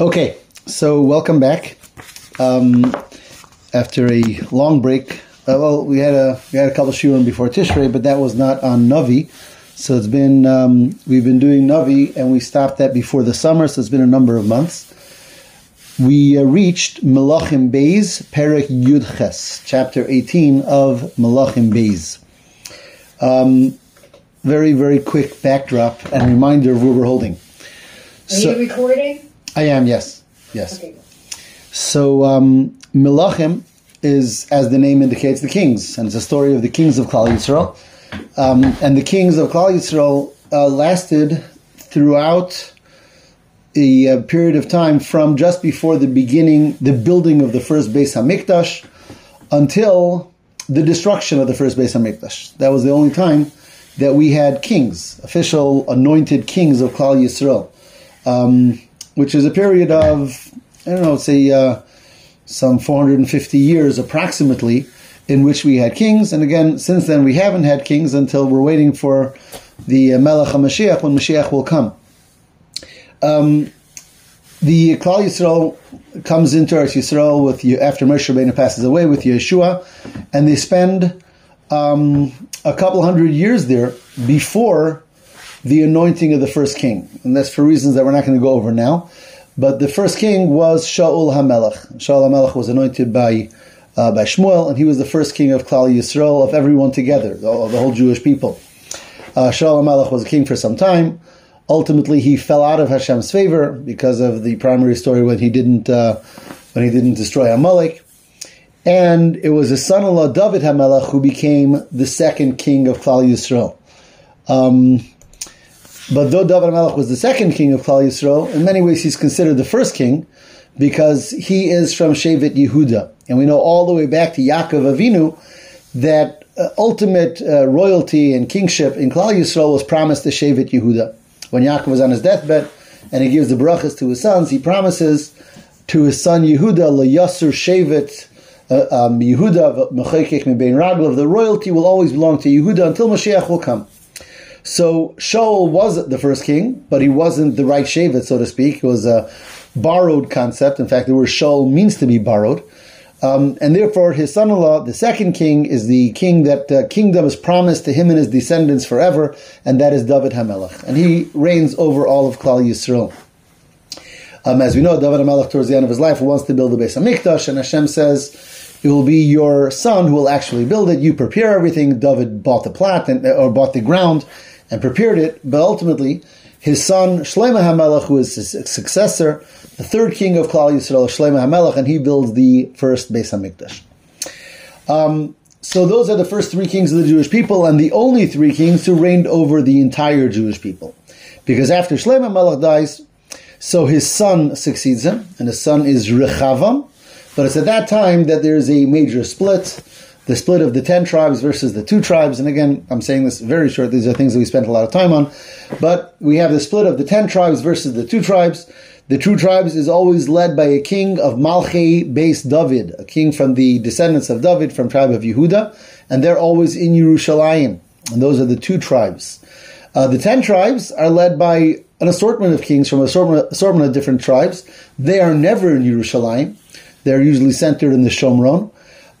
Okay, so welcome back. Um, after a long break, uh, well, we had a we had a couple shiurim before Tishrei, but that was not on Navi. So it's been um, we've been doing Navi, and we stopped that before the summer. So it's been a number of months. We uh, reached Melachim Beis, Perek Yudches, chapter eighteen of Melachim Beis. Um, very very quick backdrop and reminder of where we're holding. Are So- you recording? I am, yes. Yes. Okay. So, um, Melachim is, as the name indicates, the kings. And it's a story of the kings of Klal Yisrael. Um, and the kings of Klal Yisrael uh, lasted throughout a uh, period of time from just before the beginning, the building of the first Beis HaMikdash, until the destruction of the first Beis HaMikdash. That was the only time that we had kings, official anointed kings of Klal Yisrael um, which is a period of, I don't know, say uh, some 450 years approximately, in which we had kings. And again, since then we haven't had kings until we're waiting for the uh, Melech HaMashiach, when Mashiach will come. Um, the Klal Yisrael comes into Eretz Yisrael with after Moshe Rabbeinu passes away with Yehoshua, and they spend um, a couple hundred years there before the anointing of the first king. And that's for reasons that we're not going to go over now. But the first king was Shaul HaMelech. Shaul HaMelech was anointed by, uh, by Shmuel, and he was the first king of Klal Yisrael, of everyone together, the, the whole Jewish people. Uh, Shaul HaMelech was a king for some time. Ultimately, he fell out of Hashem's favor because of the primary story when he didn't, uh, when he didn't destroy Amalek. And it was his son-in-law, David HaMelech, who became the second king of Klal Yisrael. Um, but though David HaMelech was the second king of Klal Yisrael, in many ways he's considered the first king because he is from Shevet Yehuda. And we know all the way back to Yaakov Avinu that uh, ultimate uh, royalty and kingship in Klal Yisrael was promised to Shevet Yehuda. When Yaakov was on his deathbed and he gives the brachas to his sons, he promises to his son Yehuda, Yasur Shevet uh, um, Yehuda, Raglav, the royalty will always belong to Yehuda until Mashiach will come. So Shaul was the first king, but he wasn't the right Shevet, so to speak. It was a borrowed concept. In fact, the word Shaul means to be borrowed. Um, and therefore, his son-in-law, the second king, is the king that uh, kingdom is promised to him and his descendants forever, and that is David HaMelech. And he reigns over all of Klal Yisrael. Um, as we know, David HaMelech, towards the end of his life, wants to build the base of HaMikdash, and Hashem says, it will be your son who will actually build it. You prepare everything. David bought the plot and, or bought the ground and prepared it, but ultimately, his son Shlomo HaMelech, who is his successor, the third king of Klal Yisrael, Shlomo HaMelech, and he builds the first Beis HaMikdash. Um, so those are the first three kings of the Jewish people, and the only three kings who reigned over the entire Jewish people. Because after Shlomo HaMelech dies, so his son succeeds him, and his son is Rechavam, but it's at that time that there's a major split, the split of the ten tribes versus the two tribes. And again, I'm saying this very short, these are things that we spent a lot of time on. But we have the split of the ten tribes versus the two tribes. The two tribes is always led by a king of Malchi Beis David, a king from the descendants of David from tribe of Yehuda, and they're always in Yerushalayim. And those are the two tribes. Uh, the ten tribes are led by an assortment of kings from assortment, assortment of different tribes. They are never in Yerushalayim. They're usually centered in the Shomron.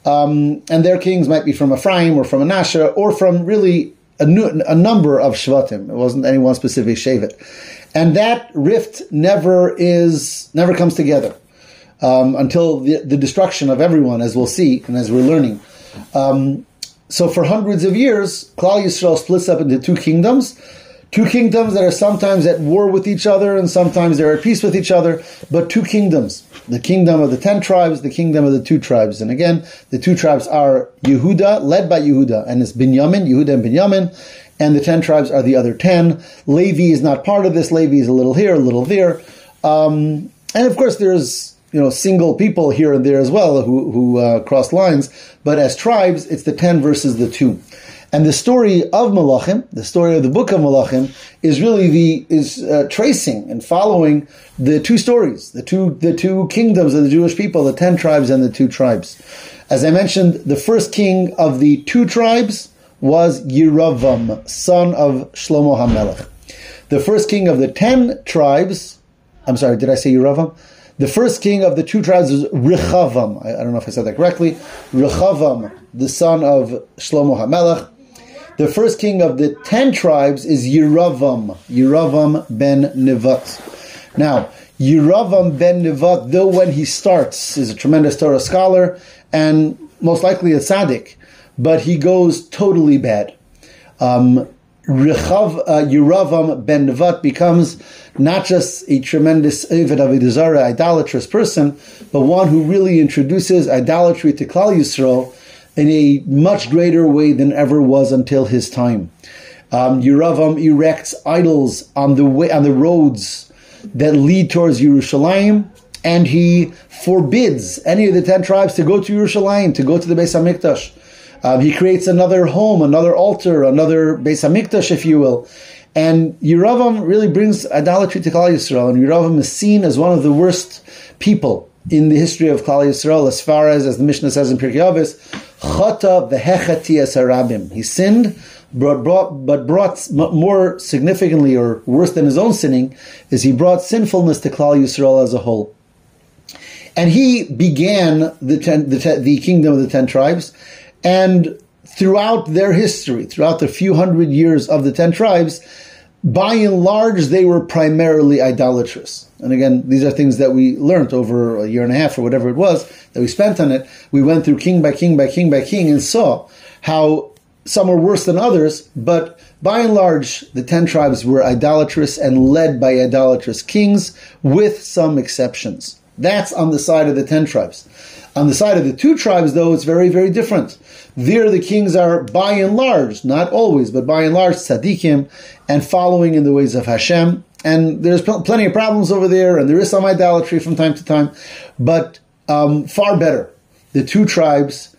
Um, and their kings might be from Ephraim or from Menashe or from really a, nu- a number of Shvatim. It wasn't any one specific Shevet. And that rift never is, never comes together um, until the, the, destruction of everyone, as we'll see and as we're learning. Um, so for hundreds of years, Klal Yisrael splits up into two kingdoms. Two kingdoms that are sometimes at war with each other and sometimes they're at peace with each other, but two kingdoms. The kingdom of the ten tribes, the kingdom of the two tribes. And again, the two tribes are Yehuda, led by Yehuda, and it's Binyamin, Yehuda and Binyamin, and the ten tribes are the other ten. Levi is not part of this. Levi is a little here, a little there. Um, and of course, there's you know single people here and there as well who, who uh, cross lines, but as tribes, it's the ten versus the two. And the story of Malachim, the story of the book of Malachim, is really the is uh, tracing and following the two stories, the two the two kingdoms of the Jewish people, the ten tribes and the two tribes. As I mentioned, the first king of the two tribes was Yeravam, son of Shlomo HaMelech. The first king of the ten tribes I'm sorry, did I say Yeravam? The first king of the two tribes was Rechavam. I, I, don't know if I said that correctly. Rechavam, the son of Shlomo HaMelech. The first king of the ten tribes is Yeravam, Yeravam ben Nevat. Now, Yeravam ben Nevat, though when he starts, is a tremendous Torah scholar and most likely a tzaddik, but he goes totally bad. Um, Rechav uh, Yeravam ben Nevat becomes not just a tremendous Eved Avodah Zarah, idolatrous person, but one who really introduces idolatry to Klal Yisrael in a much greater way than ever was until his time. Um, Yeravam erects idols on the way on the roads that lead towards Yerushalayim, and he forbids any of the ten tribes to go to Yerushalayim, to go to the Beis Hamikdash. Um, he creates another home, another altar, another Beis Hamikdash, if you will. And Yeravam really brings idolatry to Klal Yisrael, and Yeravam is seen as one of the worst people in the history of Klal Yisrael, as far as, as the Mishnah says in Pirkei Avos, Chata v'hechati es harabim. He sinned, brought, brought, but brought more significantly, or worse than his own sinning, is he brought sinfulness to Klal Yisrael as a whole. And he began the, ten, the, ten, the kingdom of the ten tribes, and throughout their history, throughout the few hundred years of the ten tribes, by and large, they were primarily idolatrous. And again, these are things that we learned over a year and a half or whatever it was that we spent on it. We went through king by king by king by king and saw how some were worse than others, but by and large, the ten tribes were idolatrous and led by idolatrous kings, with some exceptions. That's on the side of the ten tribes. On the side of the two tribes, though, it's very, very different. There, the kings are by and large, not always, but by and large, tzaddikim, and following in the ways of Hashem. And there's pl- plenty of problems over there, and there is some idolatry from time to time, but um, far better. The two tribes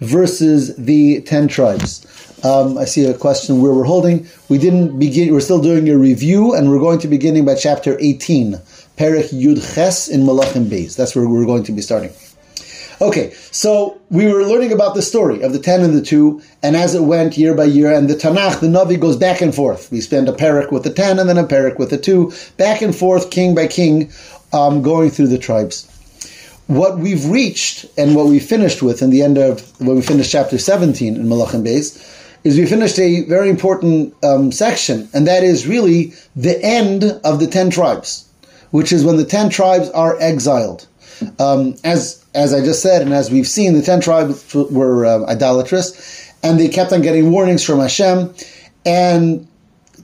versus the ten tribes. Um, I see a question where we're holding. We didn't begin, we're still doing a review, and we're going to be beginning by chapter 18, Perek Yud Ches in Malachim Beis. That's where we're going to be starting. Okay, so we were learning about the story of the ten and the two, and as it went year by year, and the Tanakh, the Navi goes back and forth. We spend a parak with the ten and then a parak with the two, back and forth, king by king, um, going through the tribes. What we've reached and what we finished with in the end of when we finished chapter 17 in Malachim Beis is we finished a very important um, section, and that is really the end of the ten tribes, which is when the ten tribes are exiled. Um, as as I just said, and as we've seen, the ten tribes were uh, idolatrous, and they kept on getting warnings from Hashem, and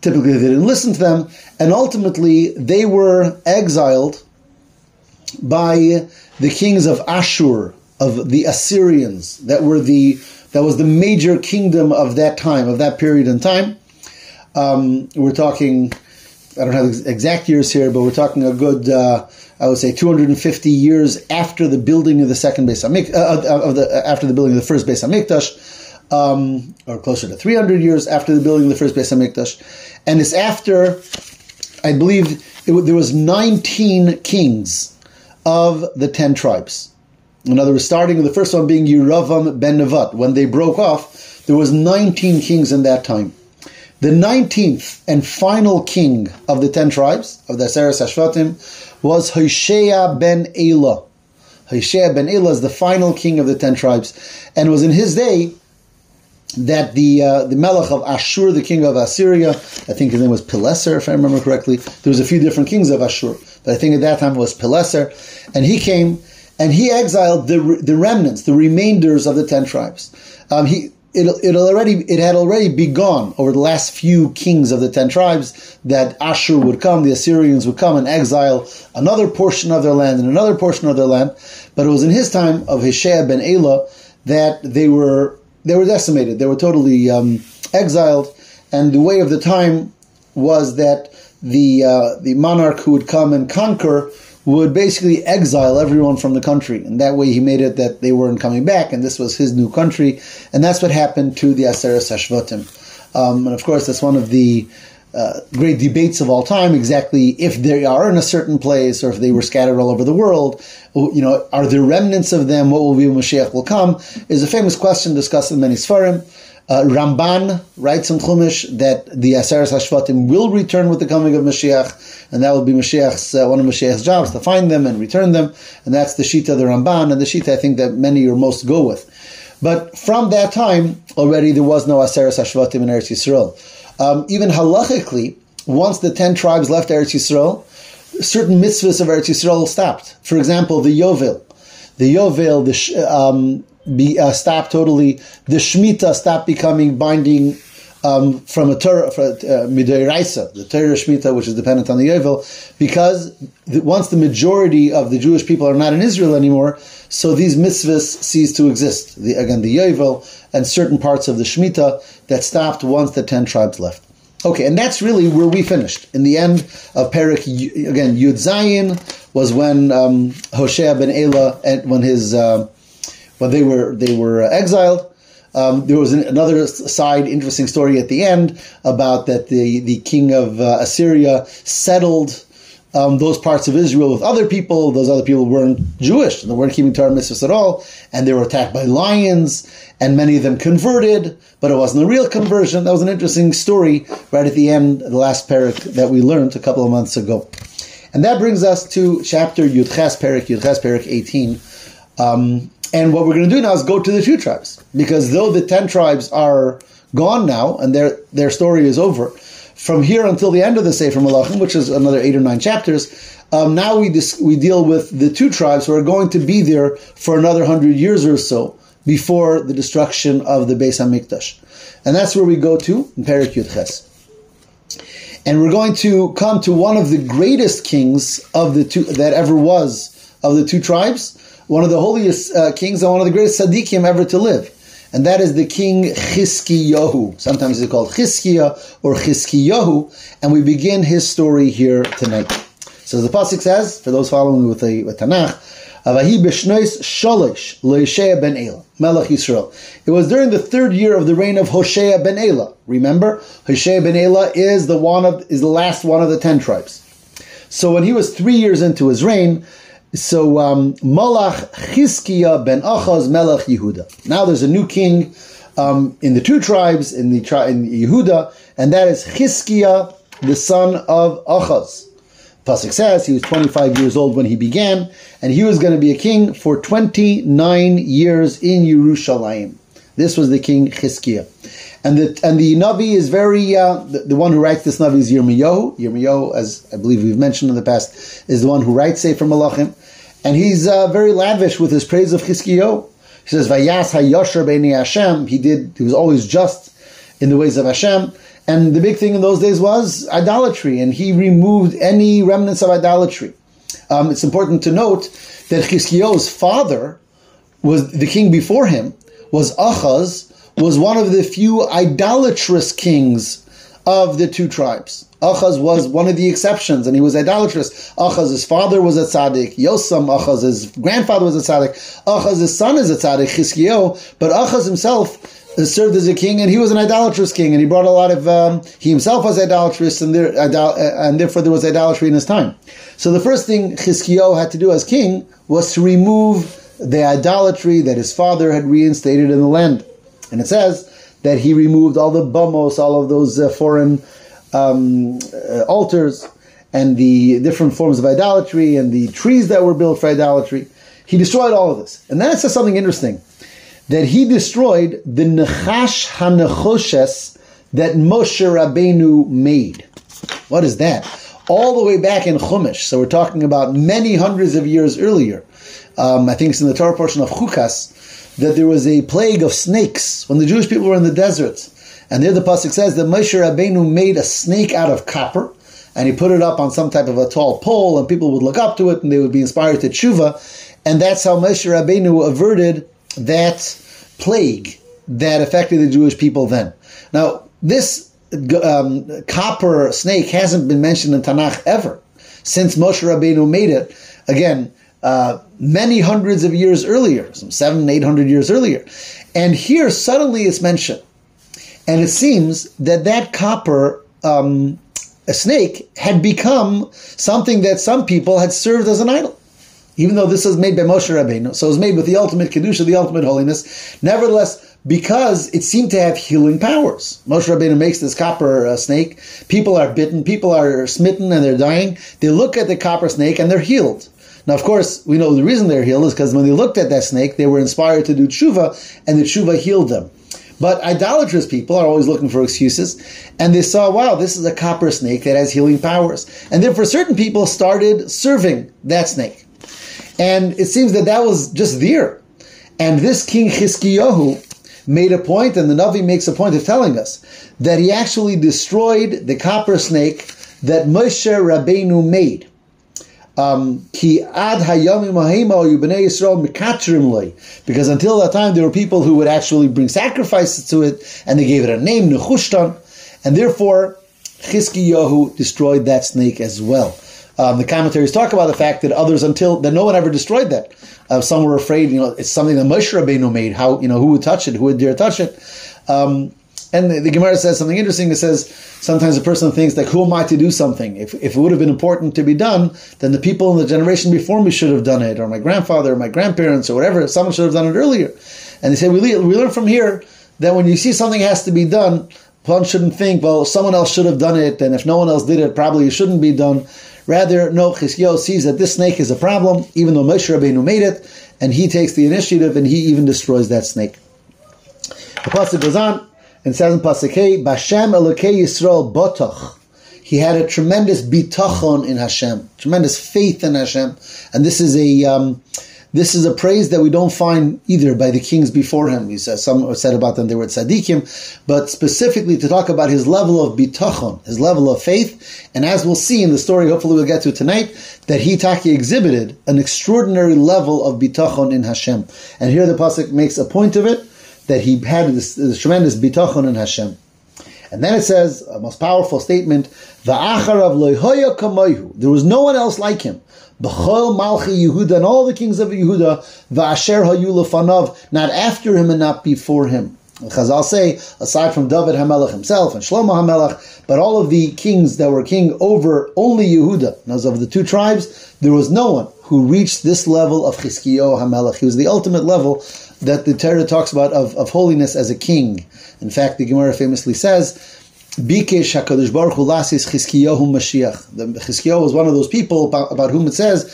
typically they didn't listen to them, and ultimately they were exiled by the kings of Ashur, of the Assyrians, that were the that was the major kingdom of that time, of that period in time. Um, we're talking, I don't have exact years here, but we're talking a good. Uh, I would say 250 years after the building of the second base uh, of the after the building of the first Beis Hamikdash, um, or closer to 300 years after the building of the first Beis Hamikdash, and it's after, I believe, it, there was 19 kings of the 10 tribes. In other words, starting with the first one being Yeravam ben Nevat. When they broke off, there was 19 kings in that time. The 19th and final king of the 10 tribes, of the Aseres Hashvatim, was Hoshea ben Elah. Hoshea ben Elah is the final king of the ten tribes, and it was in his day that the uh, the Melech of Ashur, the king of Assyria, I think his name was Pileser, if I remember correctly. There was a few different kings of Ashur, but I think at that time it was Pileser, and he came and he exiled the the remnants, the remainders of the ten tribes. Um, he it, it already it had already begun over the last few kings of the ten tribes that Ashur would come, the Assyrians would come and exile another portion of their land and another portion of their land. But it was in his time of Hoshea ben Elah that they were they were decimated. They were totally um, exiled, and the way of the time was that the uh, the monarch who would come and conquer would basically exile everyone from the country. And that way he made it that they weren't coming back, and this was his new country. And that's what happened to the Aseres Hashvatim. Um, and of course, that's one of the uh, great debates of all time, exactly if they are in a certain place or if they were scattered all over the world. You know, are there remnants of them? What will be when Mashiach will come? Is a famous question discussed in many Sfarim. Uh, Ramban writes in Chumash that the Aseres Hashvatim will return with the coming of Mashiach, and that will be Mashiach's uh, one of Mashiach's jobs to find them and return them, and that's the Shita of the Ramban, and the Shita I think that many or most go with. But from that time already there was no Aseres Hashvatim in Eretz Yisrael. Um, even halachically, once the ten tribes left Eretz Yisrael, certain mitzvahs of Eretz Yisrael stopped. For example, the Yovel. The Yovel, the um, be, uh, stopped totally. The shmita stop becoming binding um, from a Torah, uh, Raisa, the Torah Shemitah, which is dependent on the Yovel, because the, once the majority of the Jewish people are not in Israel anymore, so these mitzvahs cease to exist. The, again, the Yovel and certain parts of the Shemitah that stopped once the ten tribes left. Okay, and that's really where we finished. In the end of Perik, again, Yud Zayin was when um, Hoshea ben and when his uh, when they were they were exiled. Um, there was an, another side interesting story at the end about that the the king of uh, Assyria settled um, those parts of Israel with other people. Those other people weren't Jewish; they weren't keeping Torah mitzvahs at all, and they were attacked by lions. And many of them converted, but it wasn't a real conversion. That was an interesting story right at the end, the last parak that we learned a couple of months ago. And that brings us to chapter Yudches Perik, Yudches Perik 18. Um, and what we're going to do now is go to the two tribes, because though the ten tribes are gone now and their their story is over, from here until the end of the Sefer Malachim, which is another eight or nine chapters, um, now we dis- we deal with the two tribes who are going to be there for another hundred years or so before the destruction of the Beis Hamikdash, and that's where we go to in Perik Yudches. And we're going to come to one of the greatest kings of the two that ever was of the two tribes, one of the holiest uh, kings and one of the greatest tzaddikim ever to live. And that is the king Chizkiyahu. Sometimes he's called Chizkiya or Chizkiyahu. And we begin his story here tonight. So the Pasuk says, for those following with the with Tanakh, Avahi b'shnois sholish loishea ben Elah, Melech Yisrael. It was during the third year of the reign of Hoshea ben Elah. Remember, Hoshea ben Elah is the one of is the last one of the ten tribes. So when he was three years into his reign, so um, Malach ben Achaz Melech Yehuda. Now there's a new king um, in the two tribes in the tri- in Yehuda, and that is Chizkiya, the son of Achaz. Pasuk says he was 25 years old when he began, and he was going to be a king for 29 years in Yerushalayim. This was the king Chizkiah. And the, and the Navi is very, uh, the, the, one who writes this Navi is Yirmiyahu. Yirmiyahu, as I believe we've mentioned in the past, is the one who writes Sefer Malachim. And he's uh, very lavish with his praise of Chizkiyahu. He says, Vayas hayosher beini Hashem. He did, he was always just in the ways of Hashem. And the big thing in those days was idolatry, and he removed any remnants of idolatry. Um, it's important to note that Chizkiyahu's father was the king before him was Achaz, was one of the few idolatrous kings of the two tribes. Achaz was one of the exceptions, and he was idolatrous. Achaz's father was a tzaddik. Yosam, Achaz's grandfather was a tzaddik. Achaz's son is a tzaddik, Chizkiyahu, but Achaz himself served as a king, and he was an idolatrous king, and he brought a lot of. Um, he himself was idolatrous, and, there, idol- and therefore there was idolatry in his time. So the first thing Chizkiyahu had to do as king was to remove the idolatry that his father had reinstated in the land, and it says that he removed all the bamos, all of those uh, foreign um, uh, altars, and the different forms of idolatry, and the trees that were built for idolatry. He destroyed all of this, and then it says something interesting that he destroyed the Nechash HaNechoshes that Moshe Rabbeinu made. What is that? All the way back in Chumash. So we're talking about many hundreds of years earlier. Um, I think it's in the Torah portion of Chukas that there was a plague of snakes when the Jewish people were in the desert. And there the pasuk says that Moshe Rabbeinu made a snake out of copper, and he put it up on some type of a tall pole, and people would look up to it, and they would be inspired to tshuva. And that's how Moshe Rabbeinu averted that plague that affected the Jewish people then. Now, this um, copper snake hasn't been mentioned in Tanakh ever since Moshe Rabbeinu made it. Again, uh, many hundreds of years earlier, some seven, eight hundred years earlier, and here suddenly it's mentioned, and it seems that that copper um, a snake had become something that some people had served as an idol even though this was made by Moshe Rabbeinu, so it was made with the ultimate kedusha, the ultimate holiness. Nevertheless, because it seemed to have healing powers. Moshe Rabbeinu makes this copper uh, snake. People are bitten, people are smitten, and they're dying. They look at the copper snake and they're healed. Now, of course, we know the reason they're healed is because when they looked at that snake, they were inspired to do tshuva, and the tshuva healed them. But idolatrous people are always looking for excuses, and they saw, wow, this is a copper snake that has healing powers. And therefore, certain people started serving that snake. And it seems that that was just there. And this King Chizkiyahu made a point, and the Navi makes a point of telling us that he actually destroyed the copper snake that Moshe Rabbeinu made. Um, because until that time there were people who would actually bring sacrifices to it, and they gave it a name Nechushtan, and therefore Chizkiyahu destroyed that snake as well. Um, the commentaries talk about the fact that others until that no one ever destroyed that. Uh, some were afraid, you know, it's something that Moshe Rabbeinu made. How you know who would touch it? Who would dare touch it? Um, and the, the, Gemara says something interesting. It says sometimes a person thinks like, who am I to do something? If, if it would have been important to be done, then the people in the generation before me should have done it, or my grandfather, or my grandparents, or whatever. Someone should have done it earlier. And they say we, we learn from here that when you see something has to be done, one shouldn't think, well, someone else should have done it, and if no one else did it, probably it shouldn't be done. Rather, no, Chizkiyahu sees that this snake is a problem, even though Moshe Rabbeinu made it, and he takes the initiative and he even destroys that snake. The pasuk goes on and says in pasuk Hey, Bashem Elokei Yisrael Botoch. He had a tremendous bitachon in Hashem, tremendous faith in Hashem, and this is a um, this is a praise that we don't find either by the kings before him. He says some said about them they were tzaddikim, but specifically to talk about his level of bitachon, his level of faith, and as we'll see in the story, hopefully we'll get to tonight, that he taki exhibited an extraordinary level of bitachon in Hashem. And here the pasuk makes a point of it that he had this, this tremendous bitachon in Hashem. And then it says a most powerful statement. There was no one else like him. B'chol Malchi Yehuda and all the kings of Yehuda, v'asher hayu lefanav, not after him and not before him. Chazal say, aside from David Hamelach himself and Shlomo Hamelach, but all of the kings that were king over only Yehuda, as of the two tribes, there was no one who reached this level of Chizkiyo Hamelach. He was the ultimate level that the Torah talks about of, of holiness as a king. In fact, the Gemara famously says, Bikesh HaKadosh Baruch Hu Lasis Chizkiyahu Mashiach. Chizkiyahu was one of those people about, about, whom it says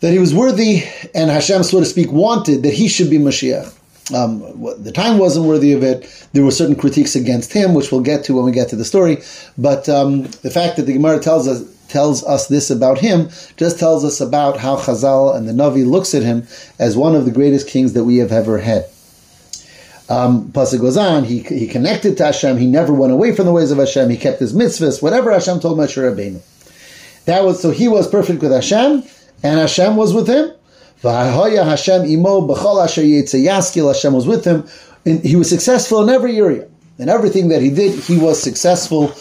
that he was worthy and Hashem, so to speak, wanted that he should be Mashiach. Um, the time wasn't worthy of it. There were certain critiques against him, which we'll get to when we get to the story. But um, the fact that the Gemara tells us tells us this about him just tells us about how Chazal and the Navi looks at him as one of the greatest kings that we have ever had. Um, Pasuk goes on, he, he connected to Hashem, he never went away from the ways of Hashem, he kept his mitzvahs, whatever Hashem told Moshe Rabbeinu. That was, so he was perfect with Hashem, and Hashem was with him. Hashem imo Hashem was with him. And he was successful in every area. In everything that he did, he was successful.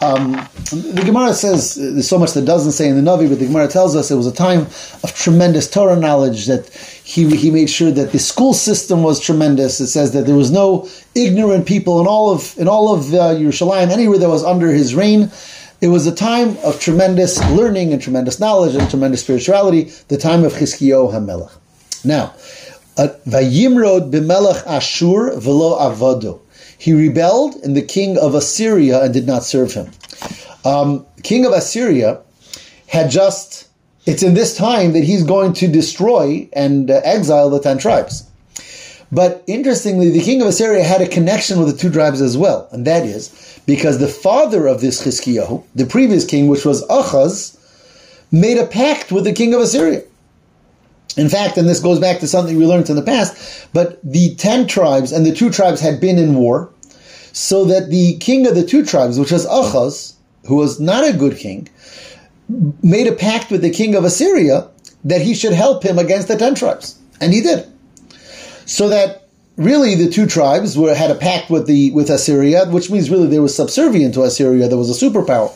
Um, the Gemara says there's so much that doesn't say in the Navi, but the Gemara tells us it was a time of tremendous Torah knowledge that he, he made sure that the school system was tremendous. It says that there was no ignorant people in all of in all of uh, Yerushalayim, anywhere that was under his reign. It was a time of tremendous learning and tremendous knowledge and tremendous spirituality, the time of Chizkiyo HaMelech. Now, uh, Vayimrod b'melech Ashur velo avodo. He rebelled in the king of Assyria and did not serve him. Um, king of Assyria had just it's in this time that he's going to destroy and uh, exile the ten tribes. But interestingly, the king of Assyria had a connection with the two tribes as well, and that is because the father of this Chizkiyahu, the previous king, which was Achaz, made a pact with the king of Assyria. In fact, and this goes back to something we learned in the past, but the ten tribes and the two tribes had been in war, so that the king of the two tribes, which was Achaz, who was not a good king, made a pact with the king of Assyria that he should help him against the ten tribes, and he did. So that really the two tribes were had a pact with the with Assyria, which means really they were subservient to Assyria. There was a superpower,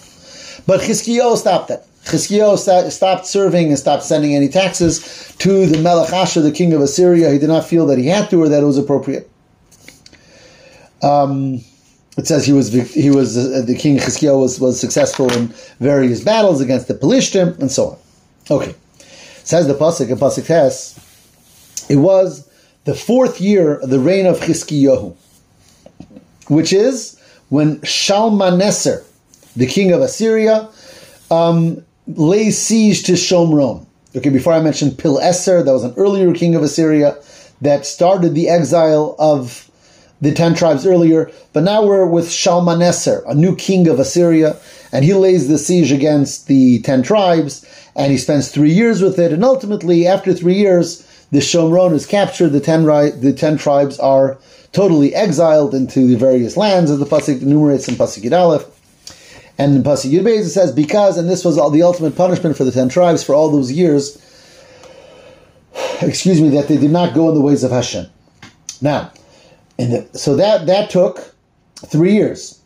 but Chizkiyahu stopped that. Chizkiyahu stopped serving and stopped sending any taxes to the Melech Ashur, the king of Assyria. He did not feel that he had to or that it was appropriate. Um, it says he was he was uh, the king Chizkiyahu was, was successful in various battles against the Pelishtim and so on. Okay, says the pasuk in pasuk Tes, it was the fourth year of the reign of Chizkiyahu, which is when Shalmaneser, the king of Assyria, um, lays siege to Shomron. Okay, before I mentioned Pileser, that was an earlier king of Assyria that started the exile of the ten tribes earlier. But now we're with Shalmaneser, a new king of Assyria, and he lays the siege against the ten tribes, and he spends three years with it. And ultimately, after three years, the Shomron is captured. The ten the ten tribes are totally exiled into the various lands, as the pasuk enumerates in pasuk Aleph. And in pasuk Yud says, because, and this was all the ultimate punishment for the ten tribes for all those years. Excuse me, that they did not go in the ways of Hashem. Now, the, so that that took three years.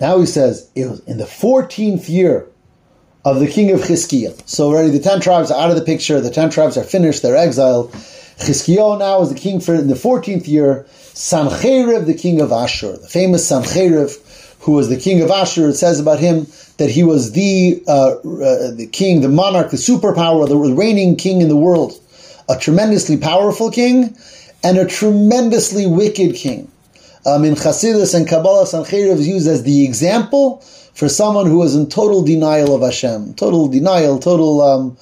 Now he says it was in the fourteenth year of the king of Chizkiah. So already the ten tribes are out of the picture. The ten tribes are finished. They're exiled. Chizkiah now is the king for in the fourteenth year. Sancheriv, the king of Ashur, the famous Sancheriv, who was the king of Ashur. It says about him that he was the uh, uh, the king, the monarch, the superpower, the reigning king in the world, a tremendously powerful king and a tremendously wicked king. Um, in Chassidus and Kabbalah, Sancheriv is used as the example for someone who was in total denial of Hashem, total denial, total um,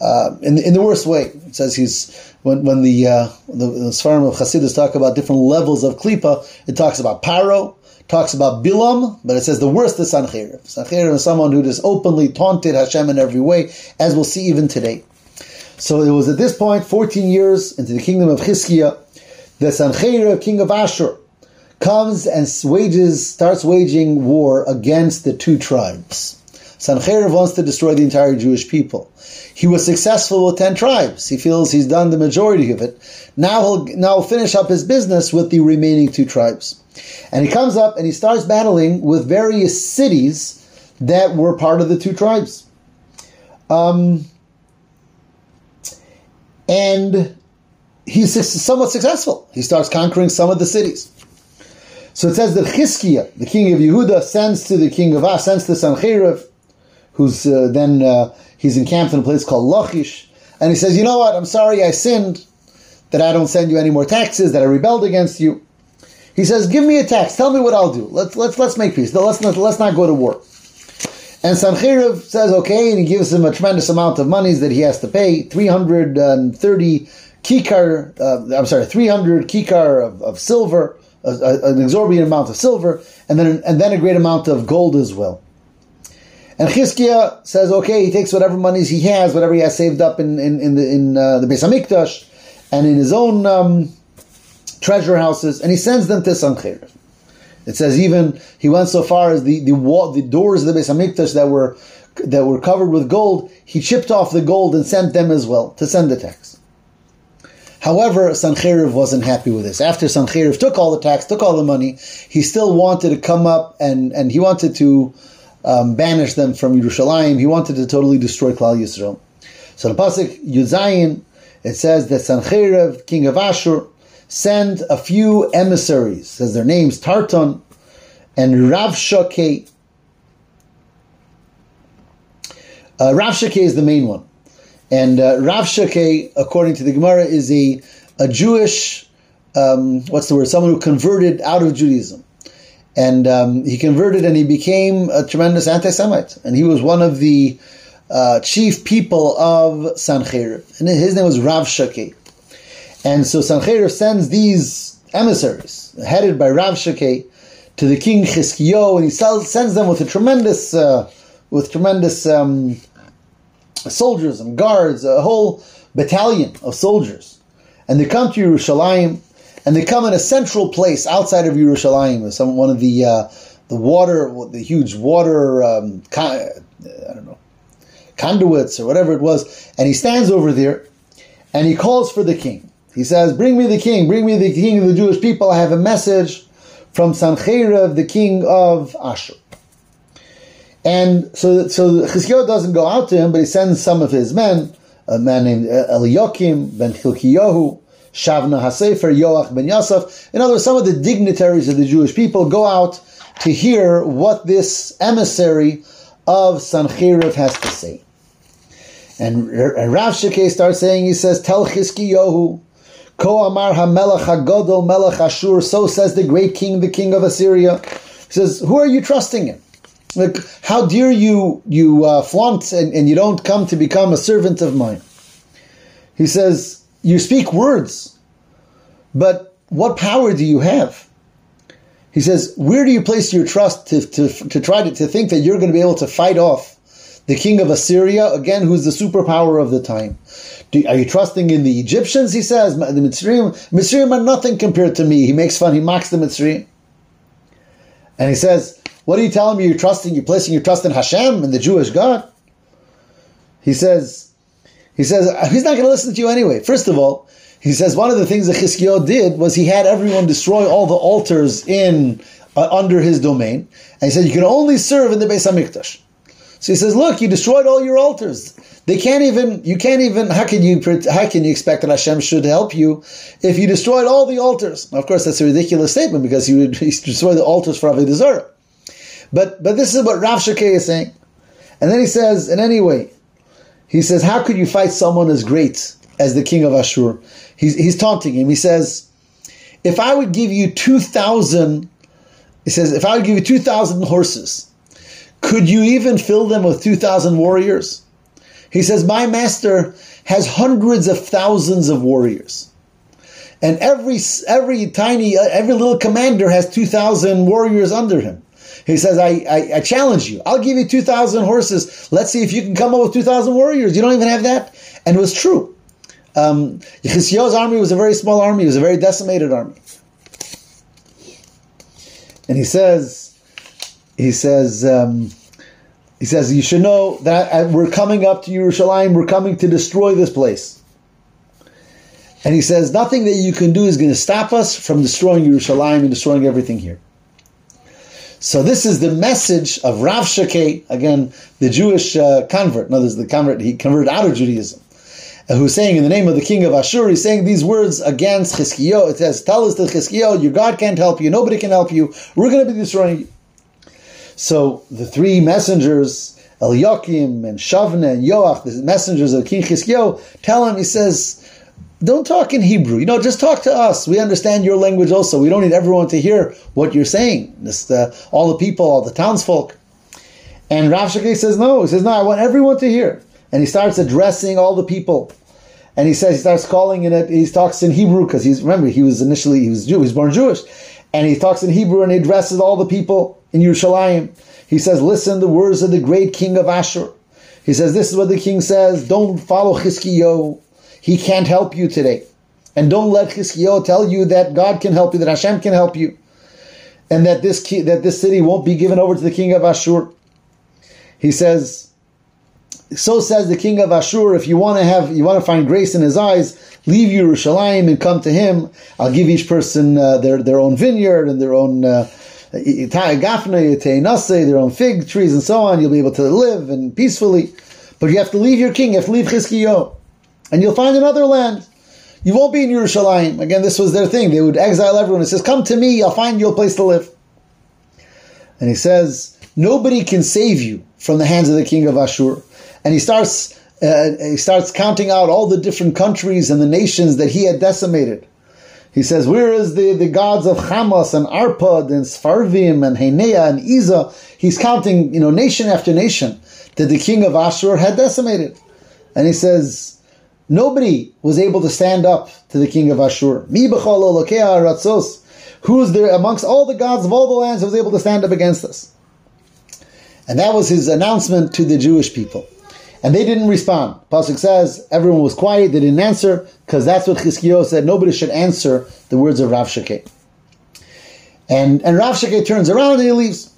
uh, in in the worst way. It says he's when when the uh, the, the Sfarim of Chassidus talk about different levels of klipa. It talks about Paro, talks about Bilam, but it says the worst is Sancheriv. Sancheriv is someone who just openly taunted Hashem in every way, as we'll see even today. So it was at this point, 14 years into the kingdom of Chizkiah, that Sancheriv, king of Ashur, comes and wages, starts waging war against the two tribes. Sancheriv wants to destroy the entire Jewish people. He was successful with ten tribes. He feels he's done the majority of it. Now he'll now finish up his business with the remaining two tribes. And he comes up and he starts battling with various cities that were part of the two tribes. Um, and he's somewhat successful. He starts conquering some of the cities. So it says that Chizkiah, the king of Yehuda, sends to the king of As, sends to Sancheriv, who's uh, then uh, he's encamped in a place called Lachish, and he says, "You know what? I'm sorry, I sinned that I don't send you any more taxes, that I rebelled against you." He says, "Give me a tax. Tell me what I'll do. Let's let's let's make peace. Let's not let's not go to war." And Sancheriv says, okay, and he gives him a tremendous amount of monies that he has to pay 330 kikar, uh, I'm sorry, 300 kikar of, of silver, a, a, an exorbitant amount of silver, and then, and then a great amount of gold as well. And Chizkiah says, okay, he takes whatever monies he has, whatever he has saved up in, in, in the, in, uh, the Beis HaMikdash, and in his own um, treasure houses, and he sends them to Sancheriv. It says even he went so far as the the wall, the doors of the Beis Hamikdash that were that were covered with gold. He chipped off the gold and sent them as well to send the tax. However, Sancheriv wasn't happy with this. After Sancheriv took all the tax, took all the money, he still wanted to come up and and he wanted to um, banish them from Yerushalayim. He wanted to totally destroy Klal Yisrael. So the pasuk Yuzayin it says that Sancheriv, king of Ashur, send a few emissaries, says their names, Tarton and Rav Shakeh. Uh, Rav Shakeh is the main one. And uh, Rav Shakeh, according to the Gemara, is a, a Jewish, um, what's the word, someone who converted out of Judaism. And um, he converted and he became a tremendous anti Semite. And he was one of the uh, chief people of Sancheriv. And his name was Rav Shakeh. And so Sancheriv sends these emissaries, headed by Rav Shakeh, to the king Chizkiyo, and he sends them with a tremendous, uh, with tremendous um, soldiers and guards, a whole battalion of soldiers. And they come to Yerushalayim, and they come in a central place outside of Yerushalayim, some one of the uh, the water, the huge water, um, con- I don't know, conduits or whatever it was, and he stands over there, and he calls for the king. He says, Bring me the king, bring me the king of the Jewish people. I have a message from Sancheriv, the king of Ashur. And so, so doesn't go out to him, but he sends some of his men, a man named Eliakim ben Chilkiyahu, Shavna Hasefer, Yoach ben Yosef. In other words, some of the dignitaries of the Jewish people go out to hear what this emissary of Sancheriv has to say. And, and Rav Shakeh starts saying, he says, Tell Chizkiyahu, Ko Amar HaMelech HaGodol Melech Ashur, so says the great king, the king of Assyria. He says, who are you trusting in? Like, how dare you you uh, flaunt and, and you don't come to become a servant of mine? He says, you speak words, but what power do you have? He says, where do you place your trust to, to, to try to, to think that you're going to be able to fight off the king of Assyria, again, who's the superpower of the time? Do, are you trusting in the Egyptians? He says, the Mitzrayim, Mitzrayim are nothing compared to me. He makes fun, he mocks the Mitzrayim. And he says, what are you telling me? You're trusting, you're placing your trust in Hashem and the Jewish God? He says, he says, he's not going to listen to you anyway. First of all, he says one of the things that Chizkiyahu did was he had everyone destroy all the altars in uh, under his domain, and he said you can only serve in the Beis Hamikdash. So he says, look, you destroyed all your altars. They can't even, you can't even, how can you, how can you expect that Hashem should help you if you destroyed all the altars? Of course, that's a ridiculous statement because he would destroy the altars for Avodah. But, but this is what Rav Shakeh is saying. And then he says, in any way, he says, how could you fight someone as great as the king of Ashur? He's, he's taunting him. He says, if I would give you 2,000, he says, if I would give you 2,000 horses, could you even fill them with 2,000 warriors? He says, My master has hundreds of thousands of warriors. And every, every tiny, every little commander has 2,000 warriors under him. He says, I, I, I, challenge you. I'll give you 2,000 horses. Let's see if you can come up with 2,000 warriors. You don't even have that. And it was true. Um, army was a very small army. It was a very decimated army. And he says, he says, um, he says, you should know that we're coming up to Yerushalayim, we're coming to destroy this place. And he says, nothing that you can do is going to stop us from destroying Yerushalayim and destroying everything here. So this is the message of Rav Shakeh, again, the Jewish uh, convert. No, this is the convert, he converted out of Judaism. Uh, who's saying in the name of the king of Ashur, he's saying these words against Chizkiyo. It says, tell us to Chizkiyo, your God can't help you, nobody can help you, we're going to be destroying you. So the three messengers, Eliakim and Shavna and Yoach, the messengers of King Chizkiyo, tell him, he says, don't talk in Hebrew. You know, just talk to us. We understand your language also. We don't need everyone to hear what you're saying. Uh, all the people, all the townsfolk. And Rav Shakeh says, no. He says, no, I want everyone to hear. And he starts addressing all the people. And he says, he starts calling in it, he talks in Hebrew, because he's, remember, he was initially, he was Jew, he was born Jewish. And he talks in Hebrew and he addresses all the people in Yerushalayim. He says, listen the words of the great king of Ashur. He says, this is what the king says, don't follow Chizkiyo. He can't help you today. And don't let Chizkiyo tell you that God can help you, that Hashem can help you. And that this, that this city won't be given over to the king of Ashur. He says, so says the king of Ashur, if you want to have, you want to find grace in his eyes, leave Yerushalayim and come to him. I'll give each person uh, their, their own vineyard and their own, uh, their own fig trees and so on. You'll be able to live and peacefully. But you have to leave your king, you have to leave Chizkiyo. And you'll find another land. You won't be in Yerushalayim. Again, this was their thing. They would exile everyone. It says, come to me, I'll find you a place to live. And he says, nobody can save you from the hands of the king of Ashur. And he starts, uh, he starts counting out all the different countries and the nations that he had decimated. He says, where is the, the gods of Hamas and Arpad and Sfarvim and Henea and Iza? He's counting, you know, nation after nation that the king of Ashur had decimated. And he says, nobody was able to stand up to the king of Ashur. Who's there amongst all the gods of all the lands who was able to stand up against us? And that was his announcement to the Jewish people. And they didn't respond. Pasuk says everyone was quiet, they didn't answer, because that's what Chizkiyo said. Nobody should answer the words of Rav Shakeh. And, and Rav Shakeh turns around and he leaves.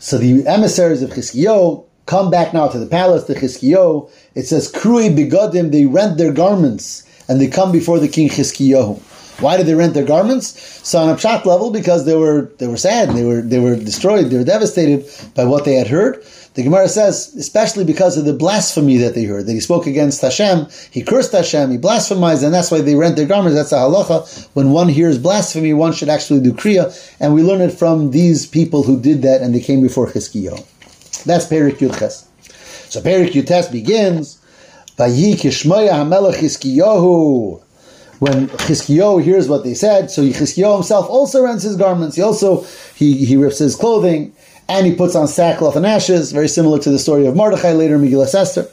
So the emissaries of Chizkiyo come back now to the palace, to Chizkiyo. It says, Krui bigodim, they rent their garments, and they come before the king Chizkiyo. Why did they rent their garments? So on a pshat level, because they were they were sad, they were they were destroyed, they were devastated by what they had heard. The Gemara says, especially because of the blasphemy that they heard, that he spoke against Hashem, he cursed Hashem, he blasphemized, and that's why they rent their garments. That's a halacha. When one hears blasphemy, one should actually do kriya, and we learn it from these people who did that, and they came before Chizkiyo. That's Perik Yudches. So Perik Yudches begins, when Chizkiyo hears what they said, so Chizkiyo himself also rents his garments. He also he, he rips his clothing and he puts on sackcloth and ashes, very similar to the story of Mordechai later in Megillah Esther.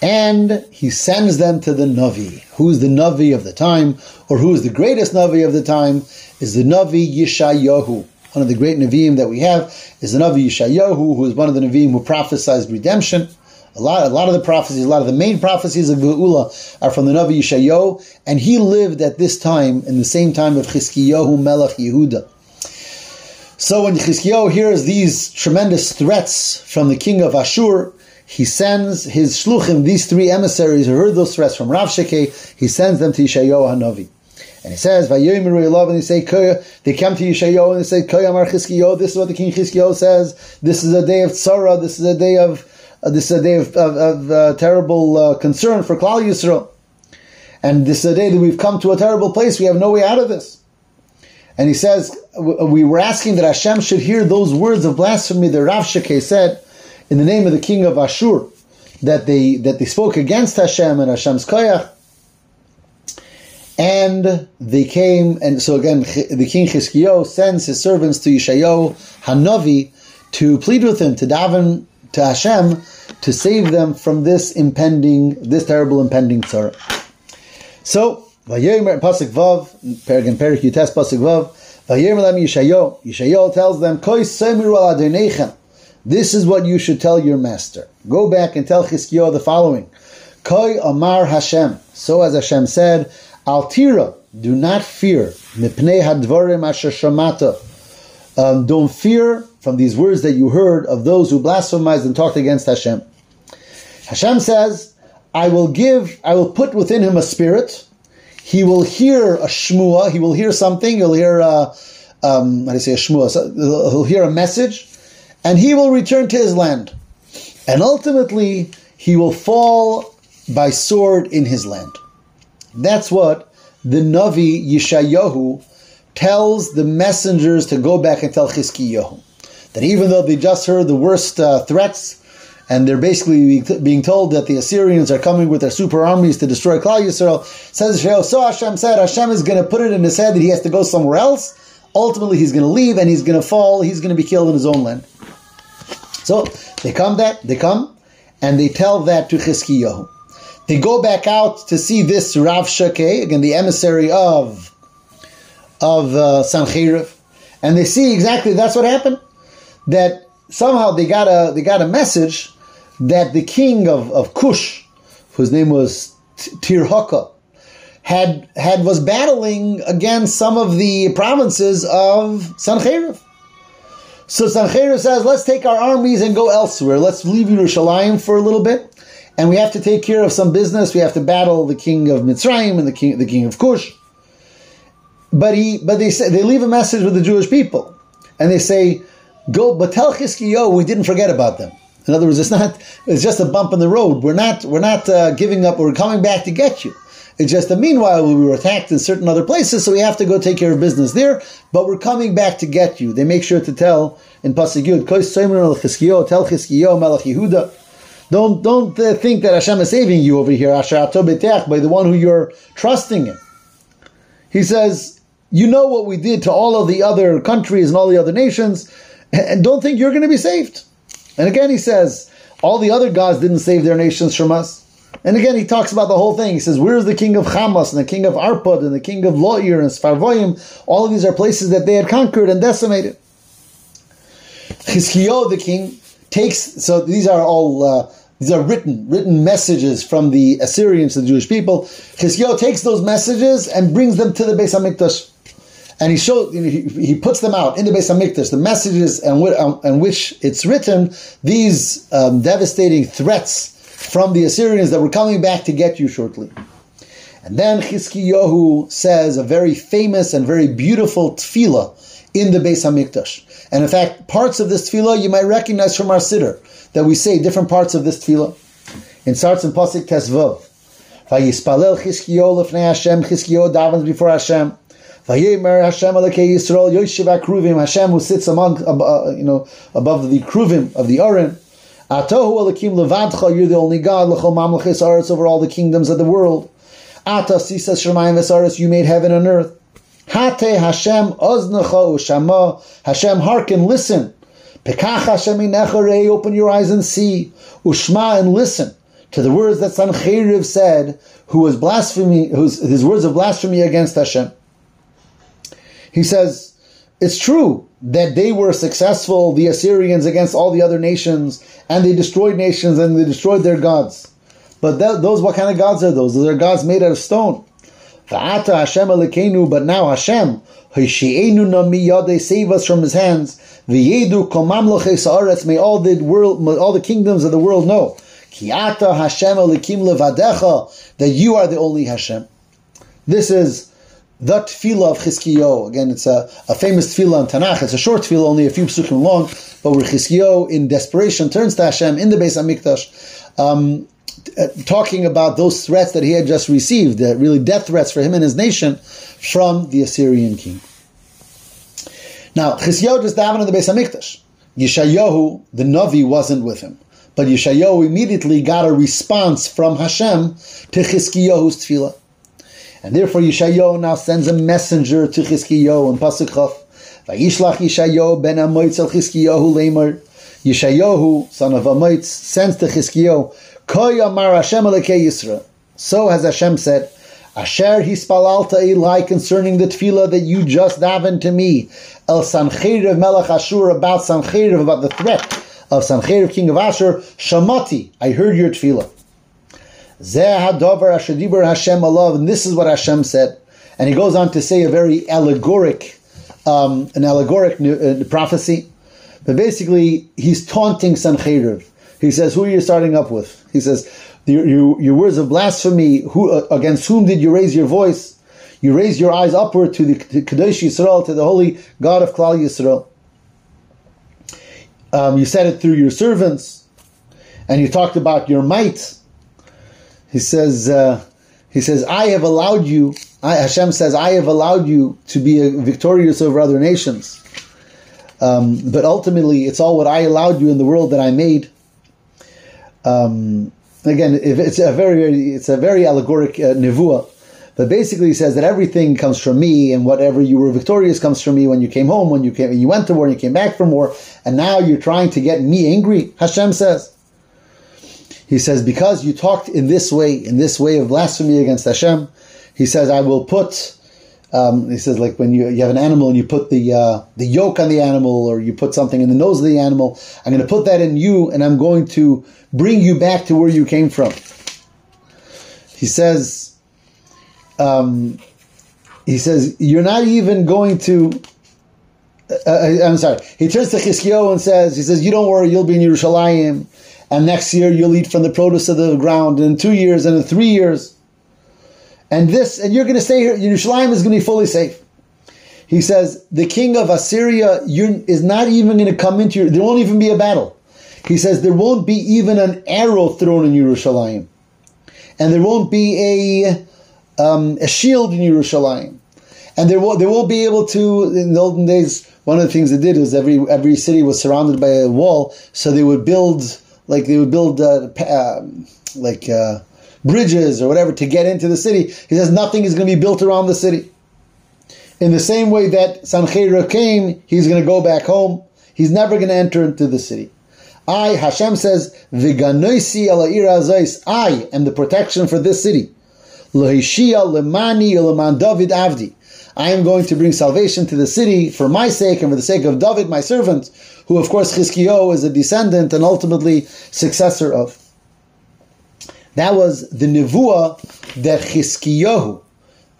And he sends them to the Navi. Who's the Navi of the time, or who is the greatest Navi of the time, is the Navi Yeshayahu. One of the great Nevi'im that we have is the Navi Yeshayahu, who is one of the Nevi'im who prophesied redemption. A lot, a lot of the prophecies, a lot of the main prophecies of Geula are from the Navi Yeshayahu, and he lived at this time, in the same time of Chizkiyahu Melech Yehuda. So when Chizkiyahu hears these tremendous threats from the king of Ashur, he sends his shluchim, these three emissaries who heard those threats from Rav Shekeh, he sends them to Yeshayahu Hanavi. And he says, Vayomiru Elav, and they say, they come to Yeshayahu and they say, Koyamar Chizkiyahu, this is what the king Chizkiyahu says, this is a day of tzara, this is a day of, uh, this is a day of, of, of uh, terrible uh, concern for Klal Yisrael. And this is a day that we've come to a terrible place, we have no way out of this. And he says, we were asking that Hashem should hear those words of blasphemy that Rav Shekeh said in the name of the king of Ashur, that they that they spoke against Hashem and Hashem's koyach. And they came, and so again, the king Chizkiyo sends his servants to Yeshayo Hanavi to plead with him, to daven to Hashem, to save them from this impending, this terrible impending tzara. So Vayomer Vav, Pergan Perik Yutes Pasuk Vav, Yishayo, tells them. This is what you should tell your master. Go back and tell Chizkiyo the following. Koi Amar Hashem. So as Hashem said, Al Tira, do not fear. Um, don't fear from these words that you heard of those who blasphemized and talked against Hashem. Hashem says, I will give, I will put within him a spirit, he will hear a shmua, he will hear something, he'll hear a, um, how do you say a shmua? So he'll hear a message, and he will return to his land. And ultimately, he will fall by sword in his land. That's what the Navi Yeshayahu tells the messengers to go back and tell Chizkiyahu. That even though they just heard the worst uh, threats, and they're basically being told that the Assyrians are coming with their super armies to destroy Klal Yisrael. Says so Hashem said, Hashem is going to put it in his head that he has to go somewhere else. Ultimately, he's going to leave and he's going to fall. He's going to be killed in his own land. So they come that they come and they tell that to Chizkiyahu. They go back out to see this Rav Shekeh, again the emissary of of uh, and they see exactly that's what happened. That somehow they got a they got a message that the king of, of Kush, whose name was Tirhaka, had had was battling against some of the provinces of Sancheriv. So Sancheriv says, let's take our armies and go elsewhere. Let's leave Yerushalayim for a little bit. And we have to take care of some business. We have to battle the king of Mitzrayim and the king, the king of Kush. But he, but they say, they leave a message with the Jewish people. And they say, go, but tell Chizkiyo we didn't forget about them. In other words, it's not, it's just a bump in the road. We're not, we're not uh, giving up. We're coming back to get you. It's just that meanwhile we were attacked in certain other places, so we have to go take care of business there. But we're coming back to get you. They make sure to tell in Pasuk Yud, tell Chizkiyo Melech Yehuda. Don't don't uh, think that Hashem is saving you over here, Asher by the one who you're trusting in. He says, you know what we did to all of the other countries and all the other nations, and don't think you're going to be saved. And again, he says, all the other gods didn't save their nations from us. And again, he talks about the whole thing. He says, Where's the king of Hamas and the king of Arpad and the king of Loir and Sfarvoim? All of these are places that they had conquered and decimated. Chizkiyo, the king, takes, so these are all, uh, these are written, written messages from the Assyrians to the Jewish people. Chizkiyo takes those messages and brings them to the Beis HaMikdash and he shows he, he puts them out in the Beis Hamikdash, the messages and, um, and which it's written these um, devastating threats from the Assyrians that were coming back to get you shortly. And then Chizkiyahu says a very famous and very beautiful tefillah in the Beis Hamikdash. And in fact, parts of this tefillah you might recognize from our siddur that we say different parts of this tefillah. In starts in Pasuk Tesvav. Vayispalel Chizkiyahu lefnei Hashem, Chizkiyahu davens before Hashem. Vayemer Hashem Alekei Yisrael Yoshiv Kruvim Hashem who sits among uh, you know above the Kruvim of the Aron. Atohu Alakim Levadcha, you're the only God, Lechol Mamlechis Aretz over all the kingdoms of the world. Ata sisa shemayim v'saris, you made heaven and earth. Hate Hashem oznecha ushama, Hashem hearken, listen. Pekach Hashem inecharei, open your eyes and see. Ushma and listen to the words that Sancheriv said, who was blasphemy, whose his words of blasphemy against Hashem. He says, it's true that they were successful, the Assyrians, against all the other nations, and they destroyed nations and they destroyed their gods. But that, those, what kind of gods are those? Those are gods made out of stone. But now Hashem, save us from His hands. May all the world, all the kingdoms of the world know. Kiata that you are the only Hashem. This is the tefillah of Chizkiyo. Again, it's a, a famous tefillah in Tanakh. It's a short tefillah, only a few psukim long, but where Chizkiyo, in desperation, turns to Hashem in the Beis Hamikdash, um, uh, talking about those threats that he had just received, uh, really death threats for him and his nation from the Assyrian king. Now, Chizkiyo just davened in the Beis Hamikdash. Yeshayahu, the Navi, wasn't with him. But Yeshayahu immediately got a response from Hashem to Chizkiyahu's tefillah. And therefore Yeshayahu now sends a messenger to Chizkiyahu in Pasuk Chaf. Vayishlach Yeshayahu ben Amoitz el Chizkiyahu lemar. Yeshayahu, son of Amoitz, sends to Chizkiyahu, Koy amar Hashem Yisra. So has Hashem said, Asher hispalalta Eli concerning the tefillah that you just davened to me, El Sancheriv Melech Ashur about Sancheriv, about the threat of Sancheriv, king of Ashur, Shamati, I heard your tefillah. Hashem and this is what Hashem said. And he goes on to say a very allegoric, um, an allegoric uh, prophecy. But basically, he's taunting Sancheriv. He says, "Who are you starting up with?" He says, "Your, your, words of blasphemy. Who uh, against whom did you raise your voice? You raised your eyes upward to the to Kadosh Yisrael, to the holy God of Klal Yisrael. Um, you said it through your servants, and you talked about your might." He says, uh, he says, I have allowed you, I, Hashem says, I have allowed you to be victorious over other nations. Um, but ultimately, it's all what I allowed you in the world that I made. Um, again, it's a very, it's a very allegoric uh, nevuah. But basically, he says that everything comes from me, and whatever you were victorious comes from me when you came home, when you came, you went to war, and you came back from war, and now you're trying to get me angry. Hashem says. He says, because you talked in this way, in this way of blasphemy against Hashem, he says, I will put, um, he says, like when you, you have an animal and you put the, uh, the yoke on the animal or you put something in the nose of the animal, I'm going to put that in you and I'm going to bring you back to where you came from. He says, um, he says, you're not even going to, uh, uh I'm sorry. He turns to Chizkiyo and says, he says, you don't worry, you'll be in Yerushalayim and next year you'll eat from the produce of the ground, and in two years, and in three years. And this, and you're going to stay here, Yerushalayim is going to be fully safe. He says, the king of Assyria is not even going to come into your, there won't even be a battle. He says, there won't be even an arrow thrown in Yerushalayim. And there won't be a, um, a shield in Yerushalayim. And there will, they won't be able to, in the olden days, one of the things they did was every, every city was surrounded by a wall, so they would build like they would build uh, uh, like uh, bridges or whatever to get into the city. He says nothing is going to be built around the city. In the same way that Sancheriv came, he's going to go back home. He's never going to enter into the city. I, Hashem says, Viganoisi I am the protection for this city. Lemani leman David avdi. I am going to bring salvation to the city for my sake and for the sake of David, my servant, who of course Chizkiyo is a descendant and ultimately successor of. That was the nevuah that Chizkiyahu,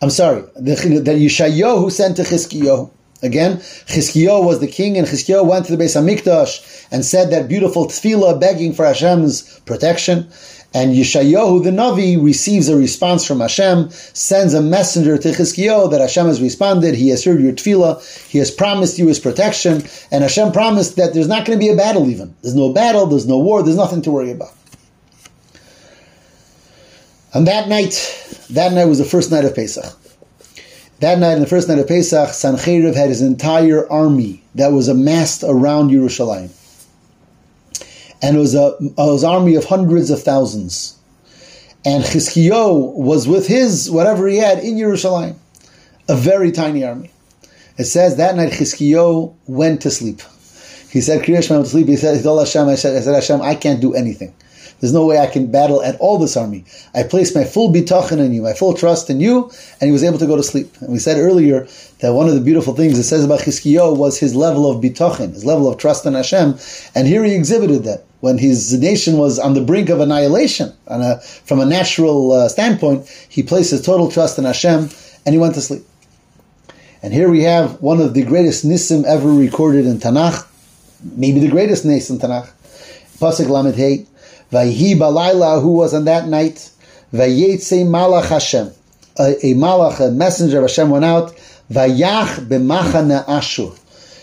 I'm sorry, the, that Yeshayahu sent to Chizkiyahu. Again, Chizkiyahu was the king, and Chizkiyahu went to the Beis Hamikdash and said that beautiful tefillah begging for Hashem's protection. And Yeshayahu the Navi receives a response from Hashem, sends a messenger to Chizkiyahu that Hashem has responded, he has heard your tefillah, he has promised you his protection, and Hashem promised that there's not going to be a battle even. There's no battle, there's no war, there's nothing to worry about. And that night, that night was the first night of Pesach. That night, in the first night of Pesach, Sancheriv had his entire army that was amassed around Yerushalayim and it was a, was army of hundreds of thousands. and Chizkiyo was with his whatever he had in Yerushalayim, a very tiny army. It says that night Chizkiyo went to sleep. He said, Kriyash went to sleep. He said, he Hashem, I said, Hashem, I can't do anything. There's no way I can battle at all this army. I place my full bitachon in you, my full trust in you, and he was able to go to sleep. And we said earlier that one of the beautiful things it says about Chizkiyo was his level of bitachon, his level of trust in Hashem, and here he exhibited that when his nation was on the brink of annihilation, a, from a natural uh, standpoint, he placed his total trust in Hashem, and he went to sleep. And here we have one of the greatest nisim ever recorded in Tanakh, maybe the greatest nis in Tanakh. Pasuk Lamed Hey, Vayhi Balayla, who was on that night, Vayetze Malach Hashem, a, a Malach, a messenger of Hashem went out, Vayach b'machane Ashur.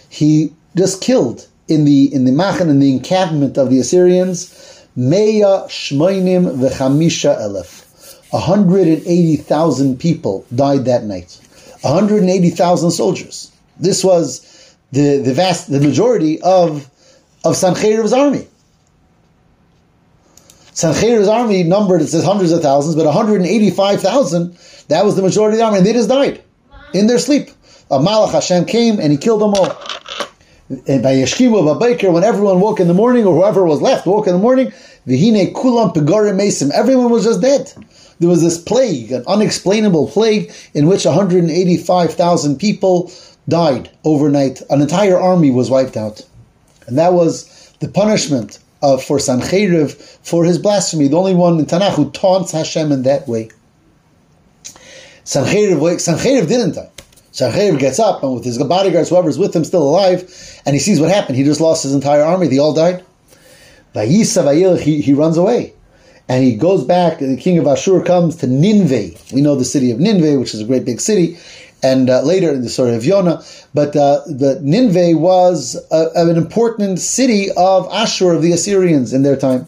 He just killed in the in the machan in the encampment of the Assyrians, Meya Shmoinim v'chamisha elef. 180,000 people died that night. 180,000 soldiers. This was the, the vast, the majority of, of Sancheriv's army. Sancheriv's army numbered, it says hundreds of thousands, but 185,000, that was the majority of the army, and they just died in their sleep. A Malach Hashem came and he killed them all. And by Yeshkimu, Baker, when everyone woke in the morning, or whoever was left woke in the morning, Vihine Kulam Pegarim Mesim, everyone was just dead. There was this plague, an unexplainable plague, in which 185,000 people died overnight. An entire army was wiped out. And that was the punishment uh, for Sancheriv for his blasphemy, the only one in Tanakh who taunts Hashem in that way. Sancheriv, Sancheriv didn't die. Sancheriv gets up and with his bodyguards, whoever's with him, still alive, and he sees what happened. He just lost his entire army. They all died. He, he runs away. And he goes back, the king of Ashur comes to Nineveh. We know the city of Nineveh, which is a great big city, and uh, later in the story of Yonah. But uh, the Nineveh was a, an important city of Ashur, of the Assyrians in their time.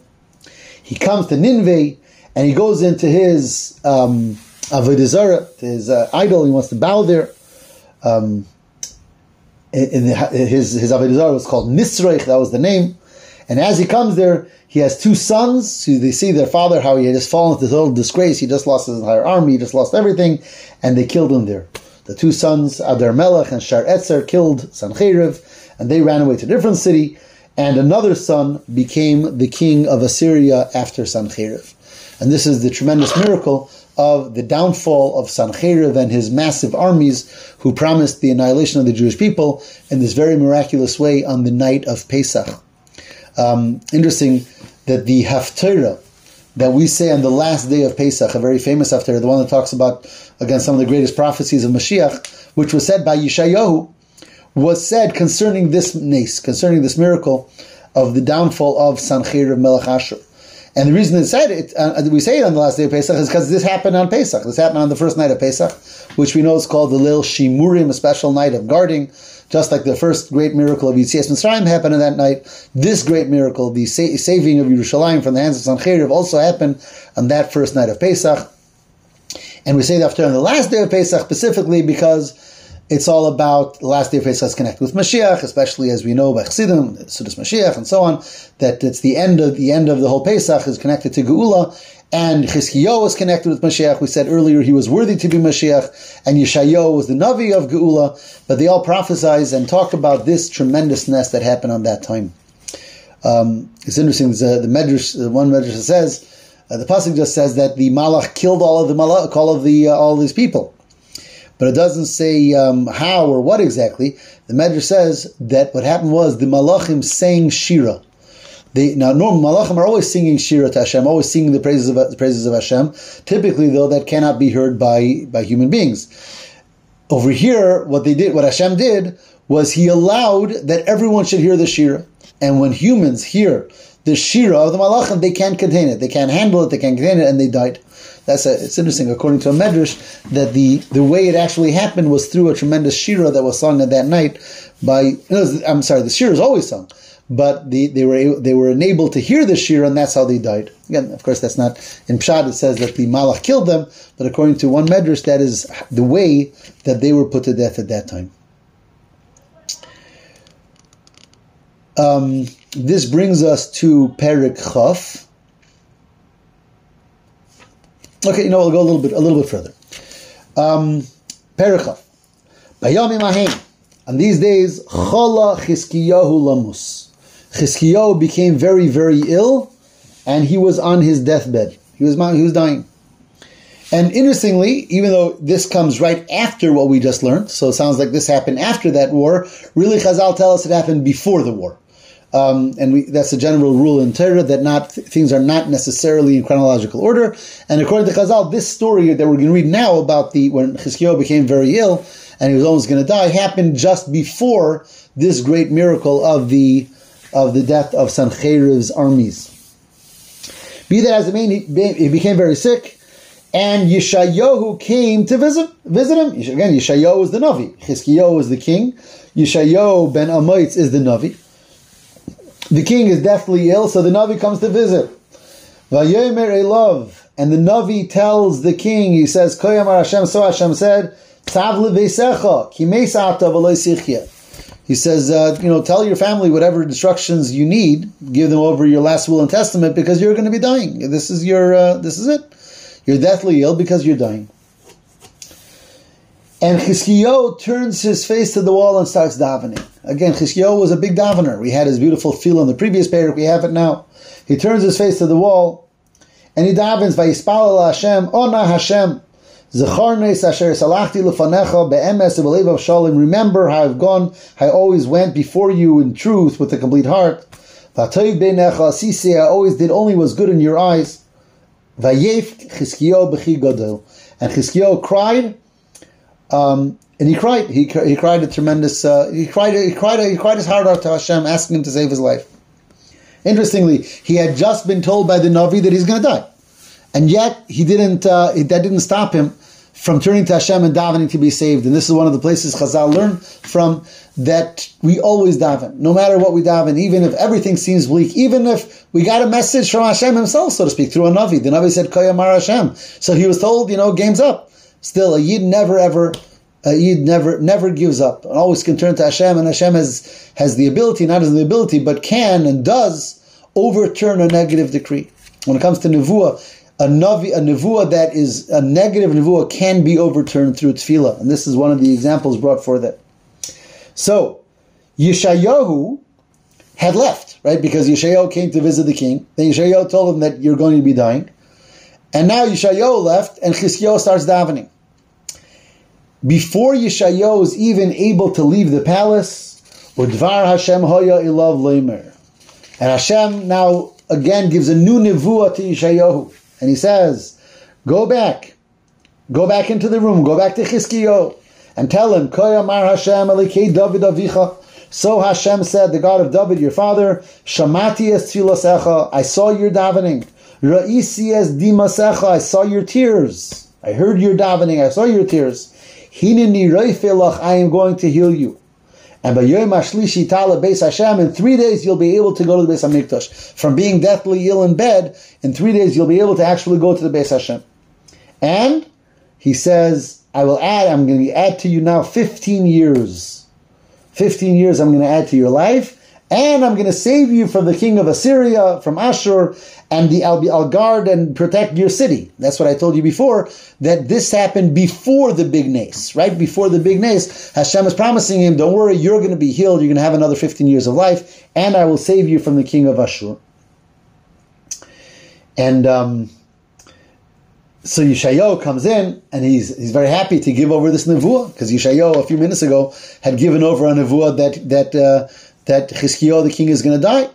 He comes to Nineveh, and he goes into his um, Avodah his uh, idol. He wants to bow there. Um, in the, his his Avodah was called Nisreich. That was the name. And as he comes there, he has two sons. So they see their father, how he had just fallen into total disgrace. He just lost his entire army. He just lost everything. And they killed him there. The two sons, Adar Melech and Shar Etzer, killed Sancheriv. And they ran away to a different city. And another son became the king of Assyria after Sancheriv. And this is the tremendous miracle of the downfall of Sancheriv and his massive armies who promised the annihilation of the Jewish people in this very miraculous way on the night of Pesach. Um, interesting that the Haftarah that we say on the last day of Pesach, a very famous Haftarah, the one that talks about, again, some of the greatest prophecies of Mashiach, which was said by Yeshayahu, was said concerning this nace, concerning this miracle of the downfall of Sancheriv Melech Ashur. And the reason it said it, uh, we say it on the last day of Pesach, is because this happened on Pesach. This happened on the first night of Pesach, which we know is called the Lil Shimurim, a special night of guarding. Just like the first great miracle of Yitzias Mitzrayim happened on that night, this great miracle, the sa- saving of Yerushalayim from the hands of Sancheriv, also happened on that first night of Pesach. And we say that after on the last day of Pesach specifically because it's all about the last day of Pesach is connected with Mashiach, especially as we know by Chassidim, Sudas Mashiach, and so on. That it's the end of the end of the whole Pesach is connected to Geula, and Chizkiyo was connected with Mashiach. We said earlier he was worthy to be Mashiach, and Yeshayo was the Navi of Geula. But they all prophesize and talk about this tremendousness that happened on that time. Um, it's interesting. The, the Medrash, the one Medrash says, uh, the pasuk just says that the Malach killed all of the Malach, all of the uh, all of these people but it doesn't say um, how or what exactly. The Medrash says that what happened was the Malachim sang Shira. They, now, normal Malachim are always singing Shira to Hashem, always singing the praises of the praises of Hashem. Typically, though, that cannot be heard by by human beings. Over here, what they did, what Hashem did, was He allowed that everyone should hear the Shira, and when humans hear the Shira of the Malachim, they can't contain it, they can't handle it, they can't contain it, and they died. That's a, it's interesting, according to a medrash, that the, the way it actually happened was through a tremendous shira that was sung at that night by, I'm sorry, the shira is always sung, but the, they were they were enabled to hear the shira, and that's how they died. Again, of course, that's not in Pshad. It says that the malach killed them, but according to one medrash, that is the way that they were put to death at that time. Um, this brings us to Perik Chaf. Okay, you know, I'll go a little bit, a little bit further. Um, Perichav. Bayami Mahem. On these days, Chola Chizkiyahu Lamus. Chizkiyahu became very, very ill, and he was on his deathbed. He was, he was dying. And interestingly, even though this comes right after what we just learned, so it sounds like this happened after that war, really Chazal tell us it happened before the war. Um, and we, that's a general rule in Torah that not things are not necessarily in chronological order. And according to Chazal, this story that we're going to read now about the when Chizkiyahu became very ill and he was almost going to die happened just before this great miracle of the of the death of Sancheriv's armies. Be that as it may, he became very sick, and Yeshayahu came to visit visit him. Again, Yeshayahu was the Navi. Chizkiyahu was the king. Yeshayahu ben Amoitz is the Navi. The king is deathly ill, so the Navi comes to visit. Vayomer and the Navi tells the king, he says, Koyamar Hashem, so Hashem said, Tav levesecha, ki He says, uh, you know, tell your family whatever instructions you need, give them over your last will and testament because you're going to be dying. This is your, uh, this is it. You're deathly ill because you're dying. And Chizkiyahu turns his face to the wall and starts davening. Again, Chizkiyahu was a big davener. We had his beautiful feel on the previous paragraph. We have it now. He turns his face to the wall and he davens, Vayispal Hashem, Ona Hashem, Zecharnes Asher Salachti Lefanecha Be'emes Belevav Shalom. Remember how I've gone, I always went before you in truth with a complete heart. V'atoiv Beinecha Sisi, I always did only was good in your eyes. Vayef Chizkiyahu B'chi. And Chizkiyahu cried um, and he cried. He, he cried a tremendous. Uh, he cried. He cried. He cried his heart out to Hashem, asking him to save his life. Interestingly, he had just been told by the Navi that he's going to die, and yet he didn't. Uh, that didn't stop him from turning to Hashem and davening to be saved. And this is one of the places Chazal learn from that we always daven, no matter what we daven, even if everything seems bleak, even if we got a message from Hashem Himself, so to speak, through a Navi. The Navi said, Koyamar Hashem. So he was told, you know, game's up. Still, a Yid never ever a Yid never never gives up and always can turn to Hashem, and Hashem has has the ability, not as the ability, but can and does overturn a negative decree. When it comes to nevuah, a navi, a nevuah that is a negative nevuah can be overturned through tefillah, and this is one of the examples brought for that. So, Yeshayahu had left, right? Because Yeshayahu came to visit the king. Then Yeshayahu told him that you're going to be dying. And now Yeshayahu left, and Chizkiyahu starts davening. Before Yeshayahu is even able to leave the palace, Udvar Hashem Hoya Ilav Leimer. And Hashem now again gives a new nevuah to Yeshayahu. And he says, Go back. Go back into the room. Go back to Chizkiyahu. And tell him, Koyamar Hashem Elikei David Avicha. So Hashem said, the God of David, your father, Shamati es I saw your davening. Ra'isi es dimasecha, I saw your tears. I heard your davening, I saw your tears. I am going to heal you. And by Yom Ashlishi Tala Beis Hashem, in three days you'll be able to go to the Beis Hamikdash. From being deathly ill in bed, in three days you'll be able to actually go to the Beis Hashem. And he says, I will add, I'm going to add to you now 15 years. 15 years I'm going to add to your life and I'm going to save you from the king of Assyria, from Ashur, and the I'll guard and protect your city. That's what I told you before, that this happened before the big nace, right? Before the big nace, Hashem is promising him, don't worry, you're going to be healed, you're going to have another 15 years of life, and I will save you from the king of Ashur. And um, so Yeshayahu comes in, and he's he's very happy to give over this nevuah, because Yeshayahu a few minutes ago had given over a nevuah that, that, uh, that Chizkiyahu, the king, is going to die.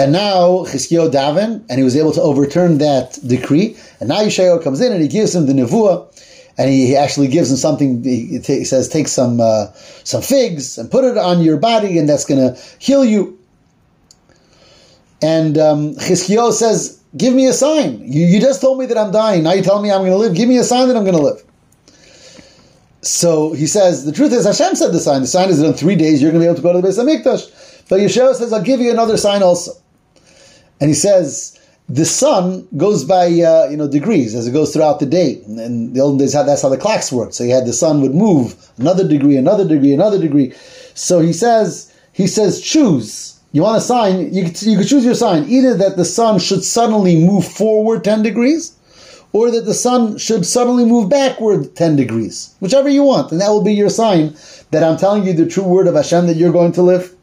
And now Chizkiyahu daven, and he was able to overturn that decree. And now Yeshayahu comes in and he gives him the nevuah, and he, he actually gives him something. He, he says, "Take some uh, some figs and put it on your body, and that's going to heal you." And um, Chizkiyahu says, "Give me a sign. You, you just told me that I'm dying. Now you tell me I'm going to live. Give me a sign that I'm going to live." So he says, the truth is Hashem said the sign. The sign is that in three days you're going to be able to go to the Beis Hamikdash. But Yeshua says, I'll give you another sign also. And he says, the sun goes by uh, you know degrees as it goes throughout the day. And the olden days, that's how the clocks worked. So he had the sun would move another degree, another degree, another degree. So he says, he says, choose. You want a sign? You could, you could choose your sign. Either that the sun should suddenly move forward ten degrees, or that the sun should suddenly move backward 10 degrees, whichever you want, and that will be your sign that I'm telling you the true word of Hashem that you're going to live.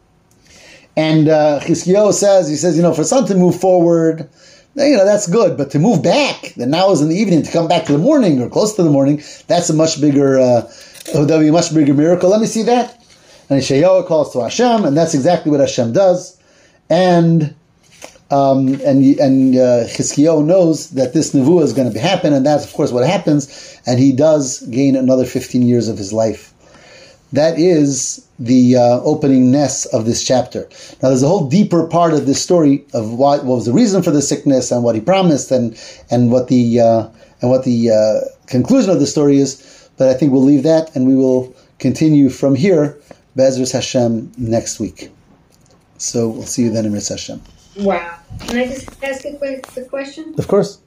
And uh, says, he says, you know, for sun to move forward, you know, that's good, but to move back, then now is in the evening, to come back to the morning or close to the morning, that's a much bigger, uh, that would be a much bigger miracle. Let me see that. And Yeshayahu calls to Hashem, and that's exactly what Hashem does. And um, and and uh, knows that this nevuah is going to be happen, and that's of course what happens. And he does gain another 15 years of his life. That is the uh, opening ness of this chapter. Now, there's a whole deeper part of this story of what, what was the reason for the sickness and what he promised, and and what the uh, and what the uh, conclusion of the story is. But I think we'll leave that, and we will continue from here, Bezras Hashem, next week. So we'll see you then in Ritz Hashem. Wow. Can I just ask a quick, quick question? Of course.